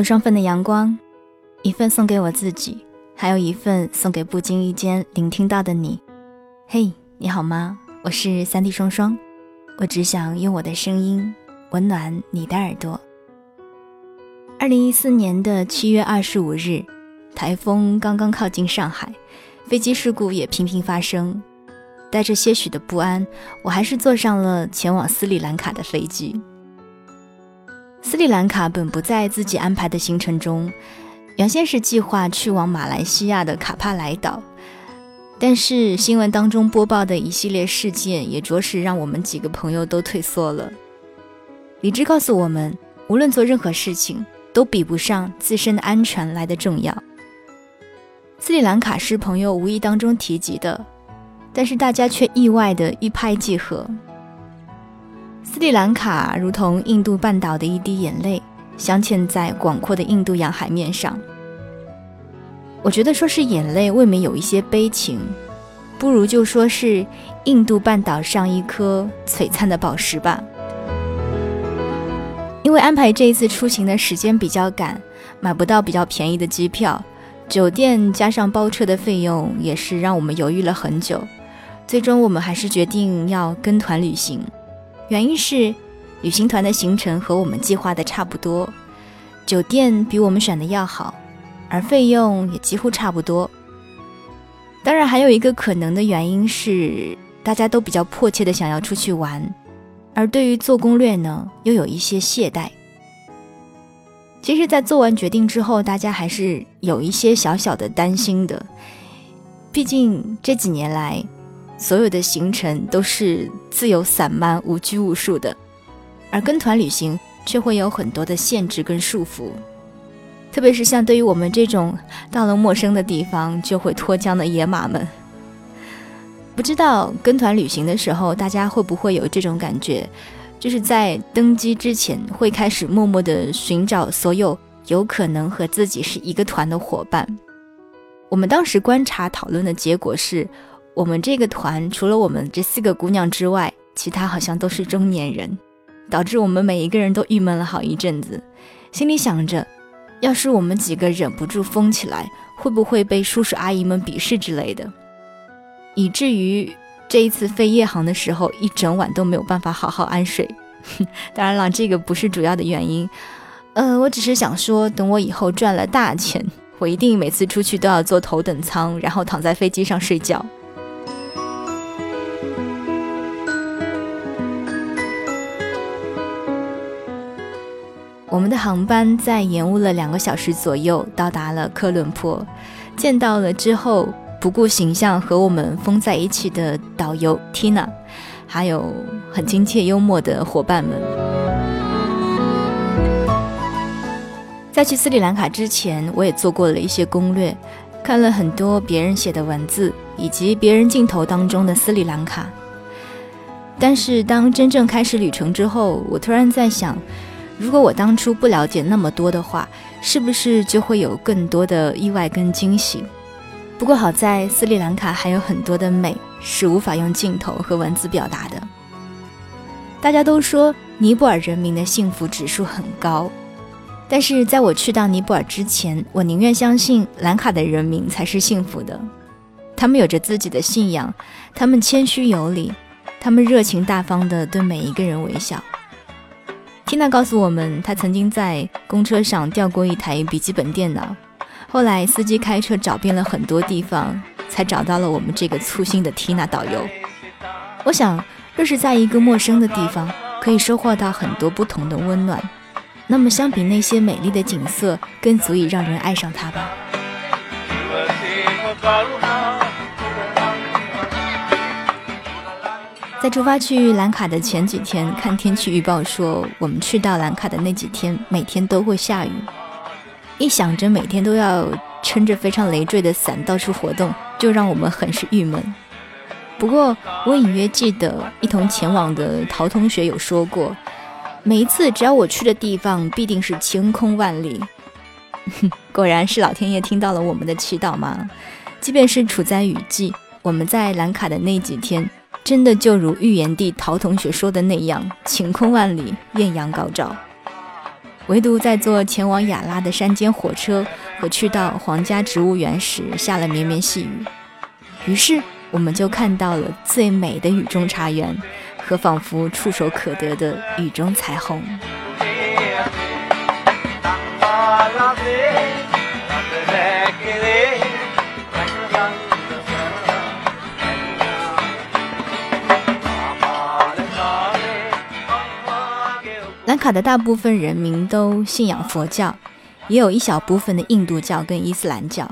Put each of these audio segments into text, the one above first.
有双份的阳光，一份送给我自己，还有一份送给不经意间聆听到的你。嘿，你好吗？我是三 D 双双，我只想用我的声音温暖你的耳朵。二零一四年的七月二十五日，台风刚刚靠近上海，飞机事故也频频发生。带着些许的不安，我还是坐上了前往斯里兰卡的飞机。斯里兰卡本不在自己安排的行程中，原先是计划去往马来西亚的卡帕莱岛，但是新闻当中播报的一系列事件，也着实让我们几个朋友都退缩了。理智告诉我们，无论做任何事情，都比不上自身的安全来的重要。斯里兰卡是朋友无意当中提及的。但是大家却意外的一拍即合。斯里兰卡如同印度半岛的一滴眼泪，镶嵌在广阔的印度洋海面上。我觉得说是眼泪未免有一些悲情，不如就说是印度半岛上一颗璀璨的宝石吧。因为安排这一次出行的时间比较赶，买不到比较便宜的机票，酒店加上包车的费用也是让我们犹豫了很久。最终，我们还是决定要跟团旅行，原因是旅行团的行程和我们计划的差不多，酒店比我们选的要好，而费用也几乎差不多。当然，还有一个可能的原因是，大家都比较迫切的想要出去玩，而对于做攻略呢，又有一些懈怠。其实，在做完决定之后，大家还是有一些小小的担心的，毕竟这几年来。所有的行程都是自由散漫、无拘无束的，而跟团旅行却会有很多的限制跟束缚。特别是像对于我们这种到了陌生的地方就会脱缰的野马们，不知道跟团旅行的时候，大家会不会有这种感觉，就是在登机之前会开始默默的寻找所有有可能和自己是一个团的伙伴。我们当时观察讨论的结果是。我们这个团除了我们这四个姑娘之外，其他好像都是中年人，导致我们每一个人都郁闷了好一阵子，心里想着，要是我们几个忍不住疯起来，会不会被叔叔阿姨们鄙视之类的，以至于这一次飞夜航的时候，一整晚都没有办法好好安睡。当然了，这个不是主要的原因，呃，我只是想说，等我以后赚了大钱，我一定每次出去都要坐头等舱，然后躺在飞机上睡觉。我们的航班在延误了两个小时左右，到达了科伦坡，见到了之后不顾形象和我们疯在一起的导游 Tina，还有很亲切幽默的伙伴们。在去斯里兰卡之前，我也做过了一些攻略，看了很多别人写的文字以及别人镜头当中的斯里兰卡。但是当真正开始旅程之后，我突然在想。如果我当初不了解那么多的话，是不是就会有更多的意外跟惊喜？不过好在斯里兰卡还有很多的美是无法用镜头和文字表达的。大家都说尼泊尔人民的幸福指数很高，但是在我去到尼泊尔之前，我宁愿相信兰卡的人民才是幸福的。他们有着自己的信仰，他们谦虚有礼，他们热情大方地对每一个人微笑。缇娜告诉我们，她曾经在公车上掉过一台笔记本电脑，后来司机开车找遍了很多地方，才找到了我们这个粗心的缇娜导游。我想，若是在一个陌生的地方，可以收获到很多不同的温暖，那么相比那些美丽的景色，更足以让人爱上它吧。在出发去兰卡的前几天，看天气预报说，我们去到兰卡的那几天，每天都会下雨。一想着每天都要撑着非常累赘的伞到处活动，就让我们很是郁闷。不过，我隐约记得一同前往的陶同学有说过，每一次只要我去的地方，必定是晴空万里。果然是老天爷听到了我们的祈祷吗？即便是处在雨季，我们在兰卡的那几天。真的就如预言帝陶同学说的那样，晴空万里，艳阳高照。唯独在坐前往雅拉的山间火车和去到皇家植物园时下了绵绵细雨。于是，我们就看到了最美的雨中茶园和仿佛触手可得的雨中彩虹。卡的大部分人民都信仰佛教，也有一小部分的印度教跟伊斯兰教。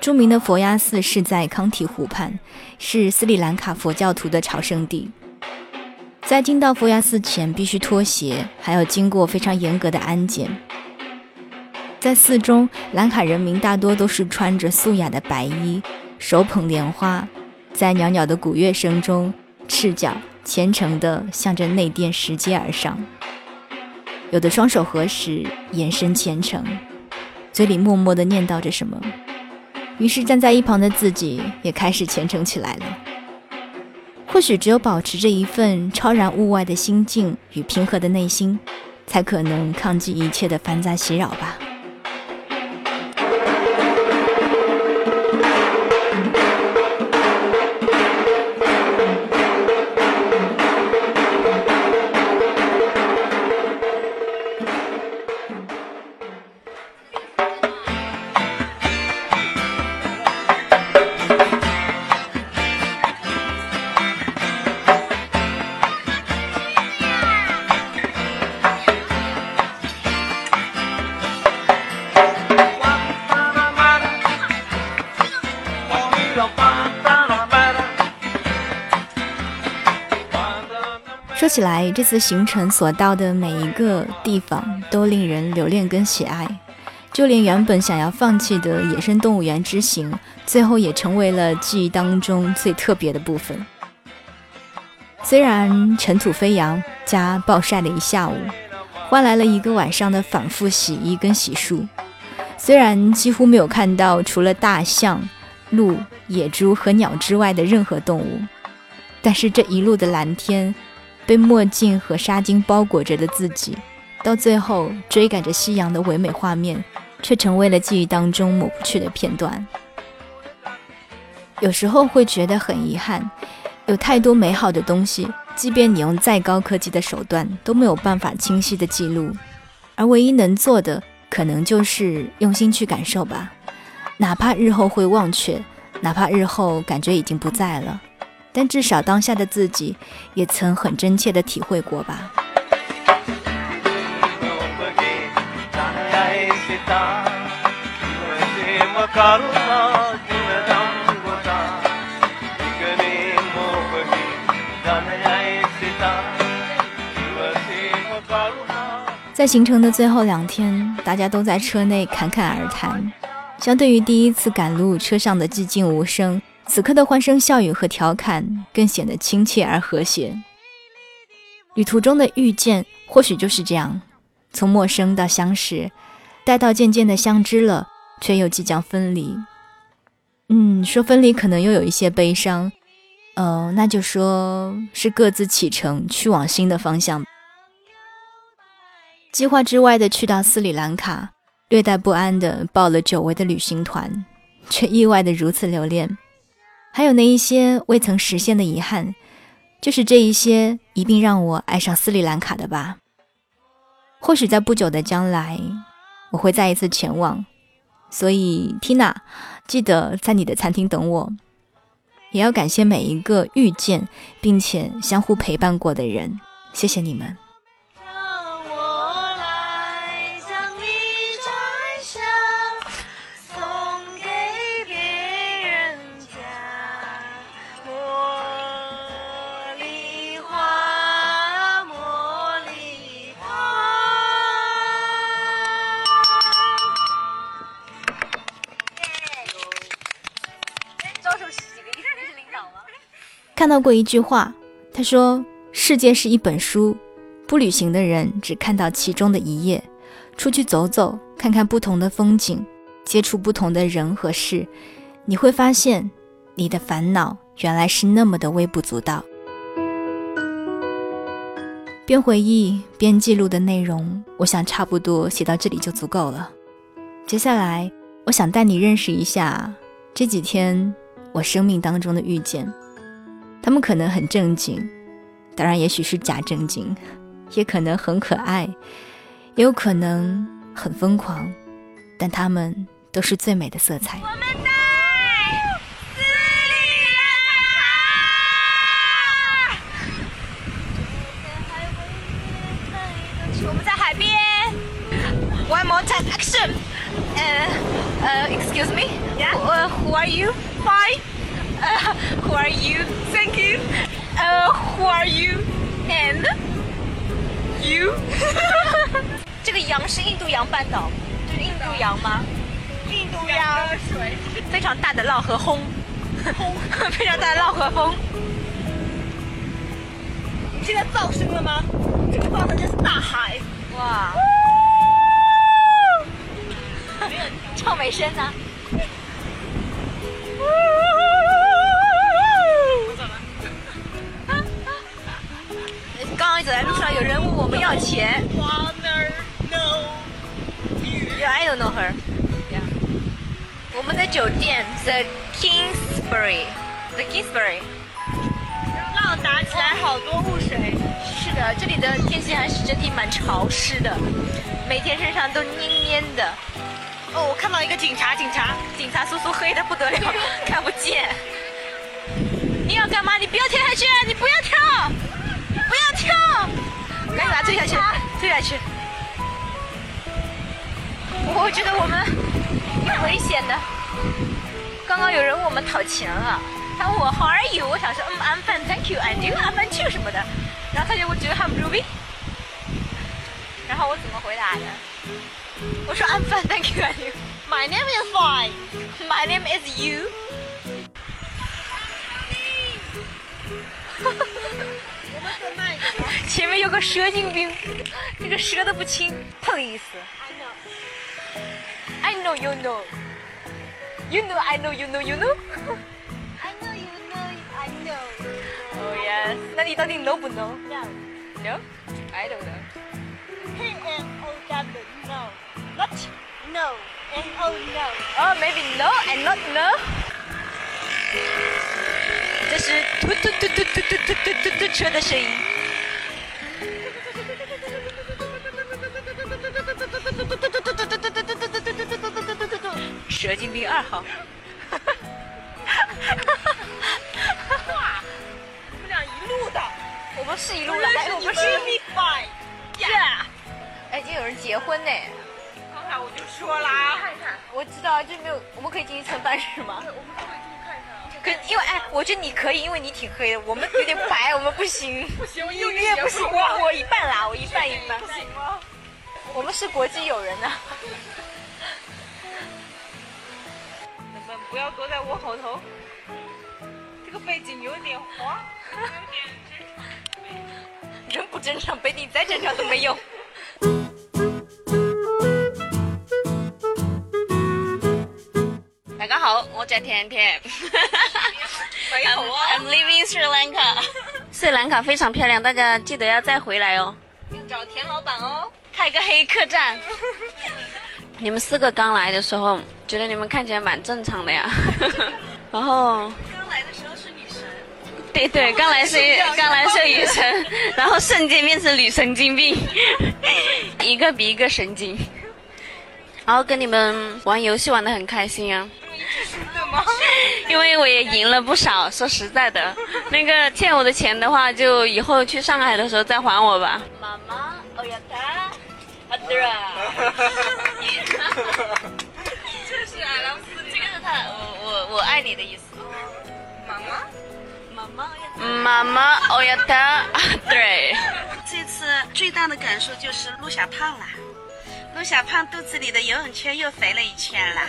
著名的佛牙寺是在康提湖畔，是斯里兰卡佛教徒的朝圣地。在进到佛牙寺前，必须脱鞋，还要经过非常严格的安检。在寺中，兰卡人民大多都是穿着素雅的白衣，手捧莲花，在袅袅的鼓乐声中，赤脚虔诚地向着内殿石阶而上。有的双手合十，眼神虔诚，嘴里默默的念叨着什么。于是站在一旁的自己也开始虔诚起来了。或许只有保持着一份超然物外的心境与平和的内心，才可能抗击一切的繁杂袭扰吧。起来，这次行程所到的每一个地方都令人留恋跟喜爱，就连原本想要放弃的野生动物园之行，最后也成为了记忆当中最特别的部分。虽然尘土飞扬加暴晒了一下午，换来了一个晚上的反复洗衣跟洗漱，虽然几乎没有看到除了大象、鹿、野猪和鸟之外的任何动物，但是这一路的蓝天。被墨镜和纱巾包裹着的自己，到最后追赶着夕阳的唯美画面，却成为了记忆当中抹不去的片段。有时候会觉得很遗憾，有太多美好的东西，即便你用再高科技的手段，都没有办法清晰的记录。而唯一能做的，可能就是用心去感受吧，哪怕日后会忘却，哪怕日后感觉已经不在了。但至少当下的自己，也曾很真切的体会过吧。在行程的最后两天，大家都在车内侃侃而谈。相对于第一次赶路，车上的寂静无声。此刻的欢声笑语和调侃更显得亲切而和谐。旅途中的遇见或许就是这样，从陌生到相识，待到渐渐的相知了，却又即将分离。嗯，说分离可能又有一些悲伤，呃，那就说是各自启程去往新的方向。计划之外的去到斯里兰卡，略带不安的报了久违的旅行团，却意外的如此留恋。还有那一些未曾实现的遗憾，就是这一些一并让我爱上斯里兰卡的吧。或许在不久的将来，我会再一次前往。所以，Tina，记得在你的餐厅等我。也要感谢每一个遇见并且相互陪伴过的人，谢谢你们。看到过一句话，他说：“世界是一本书，不旅行的人只看到其中的一页。出去走走，看看不同的风景，接触不同的人和事，你会发现，你的烦恼原来是那么的微不足道。”边回忆边记录的内容，我想差不多写到这里就足够了。接下来，我想带你认识一下这几天我生命当中的遇见。他们可能很正经，当然也许是假正经，也可能很可爱，也有可能很疯狂，但他们都是最美的色彩。我们在。我们在海边。One more time, action. 呃呃，Excuse me. Yeah. Who are you? Who are you? Thank you. Who are you? And you. 这个羊是印度洋半岛，这是印度洋吗？印度洋水，非常大的浪和轰，轰，非常大的浪和风。你现在噪声了吗？这个放的就是大海，哇！没有唱美声呢。走在路上，有人问我们要钱。Yeah, I don't know her. Yeah. 我们的酒店 The Kingsbury，The Kingsbury。浪打起来好多雾水。是的，这里的天气还是整体蛮潮湿的，每天身上都黏黏的。哦，我看到一个警察，警察，警察叔叔黑的不得了，看不见。你要干嘛？你不要跳下去！你不要跳！跳！赶紧把它推下去，推下去。我觉得我们挺危险的。刚刚有人问我们讨钱了，他问我 How are you？我想说，嗯，I'm fine，Thank you，and you，I'm fine too 什么的。然后他就我觉得很 Ruby。然后我怎么回答的？我说 I'm fine，Thank you，and you。My name is fine。My name is you。前面有个蛇精兵，这个蛇都不轻，Police。I know you know. You know I know you know you know. I know you know I know. Oh yes. 那你到底 know 不 know? No. No? I don't know. K N O W no. Not no. N O no. Oh maybe no and not no. 这是突突突突突突突突突突车的声音。蛇精兵二号。哇，你们俩一路的，我们是一路的，我们是。Yeah，哎，已经有人结婚呢。刚才我就说啦，看看，我知道，就没有，我们可以进去蹭饭是吗？我们可以进去看看。可因为哎，我觉得你可以，因为你挺黑的，我们有点白，我们不行。不行，你也不行，我我一半啦，我一半一半。不行吗？我们是国际友人呐。你不要坐在我后头，这个背景有点滑，有点人不正常，背景再正常都没用。大家好，我叫甜甜。没有啊 I'm leaving Sri Lanka。斯里兰卡非常漂亮，大家记得要再回来哦。要找田老板哦。开个黑客栈。你们四个刚来的时候，觉得你们看起来蛮正常的呀。然后刚来的时候是女神，对对，刚来是刚来是女神，然后瞬间变成女神经病，一个比一个神经。然后跟你们玩游戏玩的很开心啊？因为我也赢了不少。说实在的，那个欠我的钱的话，就以后去上海的时候再还我吧。妈妈，我要他，阿德啊。这是阿拉斯这个是他，我我我爱你的意思。妈妈。妈妈呀。妈妈，哦呀他，对。这次最大的感受就是陆小胖啦，陆小胖肚子里的游泳圈又肥了一圈啦。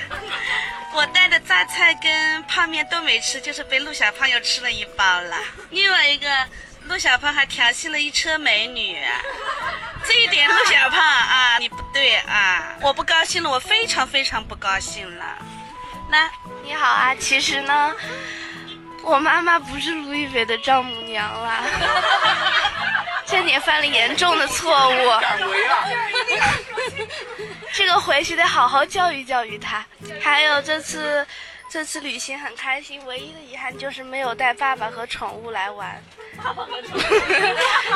我带的榨菜跟泡面都没吃，就是被陆小胖又吃了一包了。另外一个，陆小胖还调戏了一车美女，这一点陆小胖啊，你不对啊，我不高兴了，我非常非常不高兴了。那，你好啊，其实呢，我妈妈不是卢一菲的丈母娘啦，真点犯了严重的错误。这个回去得好好教育教育他。还有这次，这次旅行很开心，唯一的遗憾就是没有带爸爸和宠物来玩。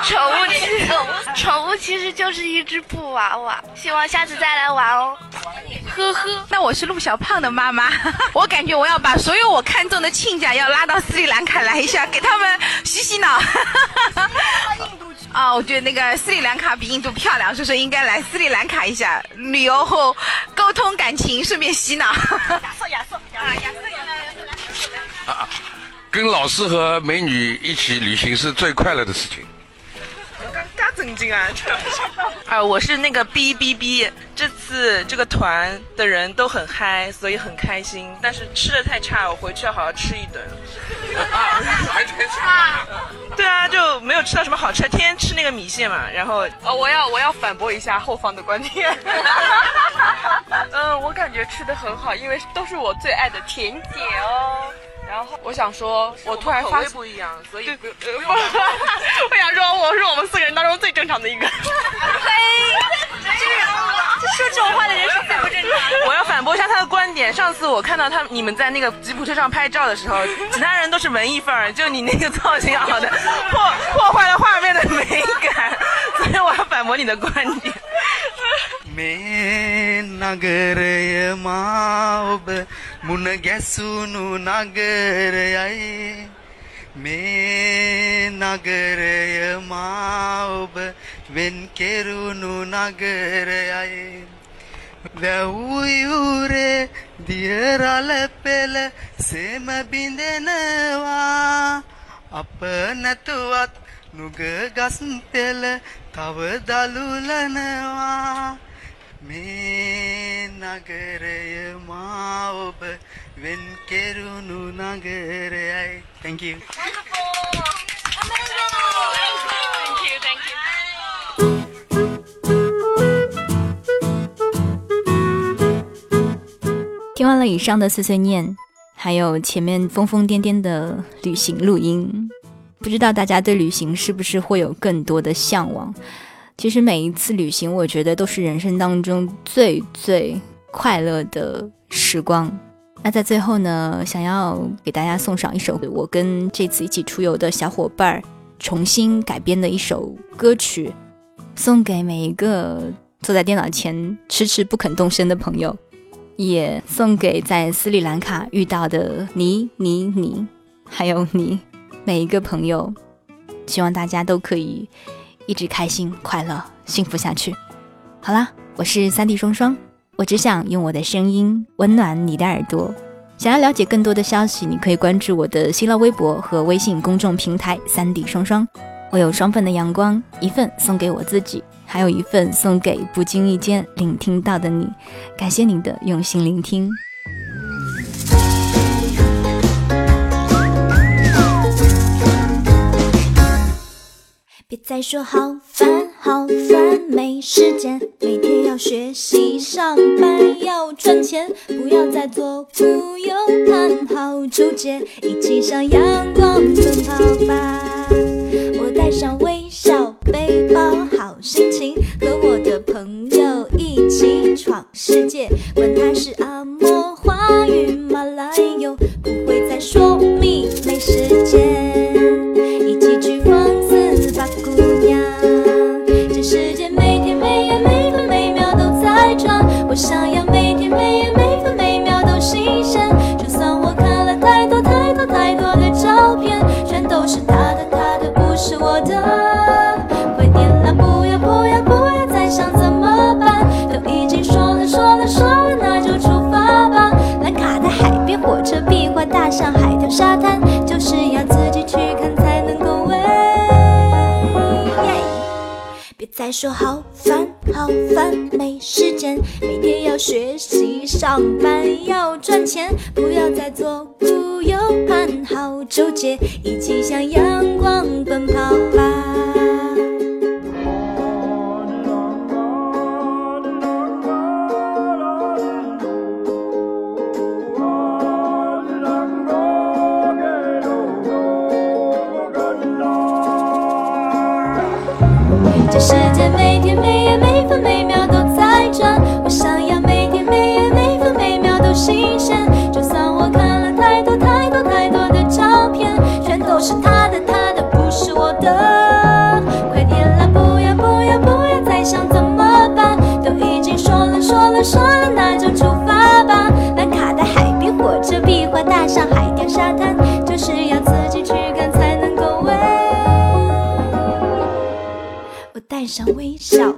宠物其实，宠物其实就是一只布娃娃。希望下次再来玩哦。呵呵，那我是陆小胖的妈妈，我感觉我要把所有我看中的亲家要拉到斯里兰卡来一下，给他们洗洗脑。啊，我觉得那个斯里兰卡比印度漂亮，所以说应该来斯里兰卡一下旅游后沟通感情，顺便洗脑。亚瑟，亚瑟，啊。跟老师和美女一起旅行是最快乐的事情。嘎正经啊！啊，我是那个 B B B，这次这个团的人都很嗨，所以很开心。但是吃的太差，我回去要好好吃一顿。对啊，就没有吃到什么好吃，天天吃那个米线嘛。然后，哦，我要我要反驳一下后方的观点。嗯，我感觉吃的很好，因为都是我最爱的甜点哦。然后我想说，我突然发现不一样，所以不用。我想说，我是我们四个人当中最正常的一个。嘿，这说这种话的人是最不正常。我要反驳一下他的观点。上次我看到他你们在那个吉普车上拍照的时候，其他人都是文艺范儿，就你那个造型好的，破破坏了画面的美感。所以我要反驳你的观点。මේ නගරය මාඔබ මුණ ගැසුණු නගරයයි. මේ නගරය මාඔබ වෙන් කෙරුණු නගරයයි. වැව්යුරේ දියරල පෙළ සෙම බිඳෙනවා. අප නැතුවත් නුග ගස් පෙළ තව දලුලනවා. මේ thankyou 听完了以上的碎碎念还有前面疯疯癫癫的旅行录音不知道大家对旅行是不是会有更多的向往？其实每一次旅行我觉得都是人生当中最最快乐的时光。那在最后呢，想要给大家送上一首我跟这次一起出游的小伙伴重新改编的一首歌曲，送给每一个坐在电脑前迟迟不肯动身的朋友，也送给在斯里兰卡遇到的你、你、你，还有你每一个朋友。希望大家都可以。一直开心、快乐、幸福下去。好啦，我是三 D 双双，我只想用我的声音温暖你的耳朵。想要了解更多的消息，你可以关注我的新浪微博和微信公众平台“三 D 双双”。我有双份的阳光，一份送给我自己，还有一份送给不经意间聆听到的你。感谢你的用心聆听。别再说好烦好烦，没时间，每天要学习上班要赚钱，不要再做浮游谈好纠结，一起向阳光奔跑吧。我带上微笑背包，好心情，和我的朋友一起闯世界，管他是阿嬷花语马来哟，不会再说还说好烦好烦，没时间，每天要学习上班要赚钱，不要再左顾右盼，好纠结，一起向阳光奔跑吧。说了说了，那就出发吧。兰卡的海边火车壁画大上、海钓沙滩，就是要自己去看才能够喂。我带上微笑，